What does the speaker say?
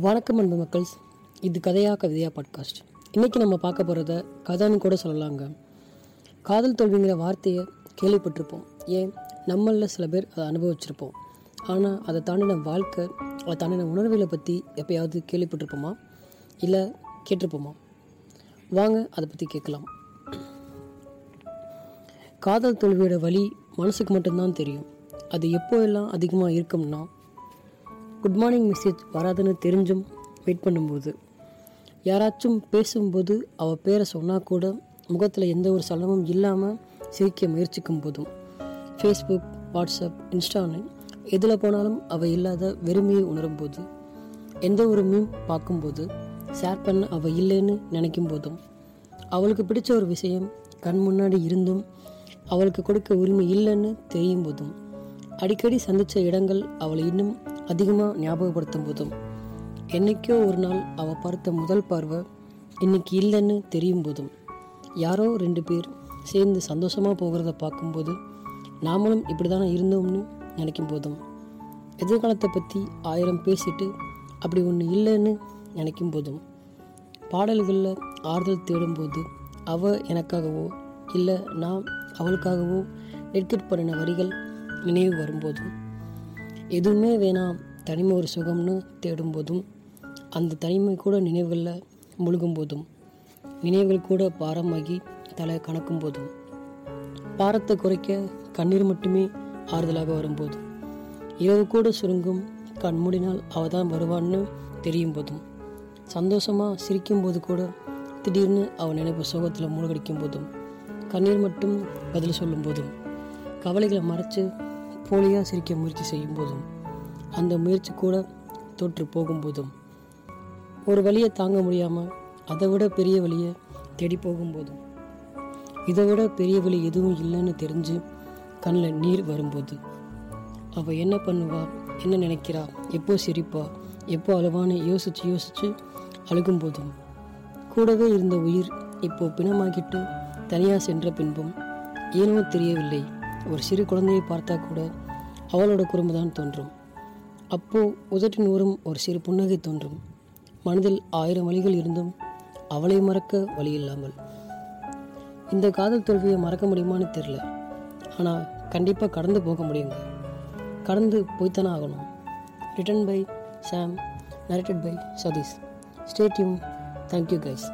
வணக்கம் அன்பு மக்கள்ஸ் இது கதையா கவிதையா பாட்காஸ்ட் இன்றைக்கி நம்ம பார்க்க போகிறத கதைன்னு கூட சொல்லலாங்க. காதல் தோல்விங்கிற வார்த்தையை கேள்விப்பட்டிருப்போம். ஏன்? நம்மளில் சில பேர் அதை அனுபவிச்சிருப்போம். ஆனால் அதை தாண்டின வாழ்க்கை அதை தாண்டின உணர்வுகளை பற்றி எப்பயாவது கேள்விப்பட்டிருப்போமா? இல்லை கேட்டிருப்போமா? வாங்க அதை பற்றி கேட்கலாம். காதல் தோல்வியோட வழி மனசுக்கு மட்டும்தான் தெரியும். அது எப்போ எல்லாம் அதிகமாக இருக்கும்னா குட் மார்னிங் மெசேஜ் வராதுன்னு தெரிஞ்சும் வெயிட் பண்ணும்போது. யாராச்சும் பேசும்போது அவள் பேரை சொன்னால் கூட முகத்தில் எந்த ஒரு சலனமும் இல்லாமல் சிரிக்க முயற்சிக்கும் போதும். ஃபேஸ்புக் வாட்ஸ்அப் இன்ஸ்டான்னு எதில் போனாலும் அவள் இல்லாத வெறுமையை உணரும் போது எந்த ஒரு மீம் பார்க்கும்போது ஷேர் பண்ண அவள் இல்லைன்னு நினைக்கும் போதும் அவளுக்கு பிடிச்ச ஒரு விஷயம் கண் முன்னாடி இருந்தும் அவளுக்கு கொடுக்க உரிமை இல்லைன்னு தெரியும் போதும் அடிக்கடி சந்தித்த இடங்கள் அவளை இன்னும் அதிகமாக ஞாபகப்படுத்தும் போதும். என்னைக்கோ ஒரு நாள் அவள் பார்த்த முதல் பார்வை இன்னைக்கு இல்லைன்னு தெரியும் போதும். யாரோ ரெண்டு பேர் சேர்ந்து சந்தோஷமாக போகிறத பார்க்கும்போது நாமளும் இப்படி தானே இருந்தோம்னு நினைக்கும் போதும். எதிர்காலத்தை பற்றி ஆயிரம் பேசிட்டு அப்படி ஒன்று இல்லைன்னு நினைக்கும் போதும். பாடல்களில் ஆறுதல் தேடும்போது அவள் எனக்காகவோ இல்லை நான் அவளுக்காகவோ டெட்கெட் பண்ணின வரிகள் நினைவு வரும்போதும் எதுவுமே வேணாம். தனிமை ஒரு சுகம்னு தேடும்போதும் அந்த தனிமை கூட நினைவுகளில் முழுகும் போதும் நினைவுகள் கூட பாரமாகி தலை கணக்கும் போதும் பாரத்தை குறைக்க கண்ணீர் மட்டுமே ஆறுதலாக வரும்போது இரவு கூட சுருங்கும் கண் மூடினால் அவள் தான் வருவான்னு தெரியும் போதும் சந்தோஷமாக சிரிக்கும் போது கூட திடீர்னு அவள் நினைப்பு சோகத்தில் மூழ்கடிக்கும் போதும் கண்ணீர் மட்டும் பதில் சொல்லும் போதும் கவலைகளை மறைச்சு போலியாக சிரிக்க முயற்சி செய்யும் போதும் அந்த முயற்சி கூட தோற்று போகும்போதும் ஒரு வழியை தாங்க முடியாமல் அதை விட பெரிய வழியை தேடி போகும்போதும் இதை விட பெரிய வழி எதுவும் இல்லைன்னு தெரிஞ்சு கண்ணில் நீர் வரும்போது அவள் என்ன பண்ணுவா என்ன நினைக்கிறா எப்போ சிரிப்பா எப்போ அழுவான்னு யோசிச்சு யோசிச்சு அழுகும் போதும் கூடவே இருந்த உயிர் இப்போ பிணமாகிட்டு தனியாக சென்ற பின்பும் ஏனோ தெரியவில்லை. ஒரு சிறு குழந்தையை பார்த்தா கூட அவளோட குறும்பு தான் தோன்றும். அப்போ உதட்டின் ஊறும் ஒரு சிறு புன்னகை தோன்றும். மனதில் ஆயிரம் வழிகள் இருந்தும் அவளை மறக்க வழி இல்லாமல். இந்த காதல் தோல்வியை மறக்க முடியுமான்னு தெரில ஆனால் கண்டிப்பாக கடந்து போக முடியுங்க. கடந்து போய்த்தானே ஆகணும். Written by Sam narrated by Sathish ஸ்டேட்யூம் thank you guys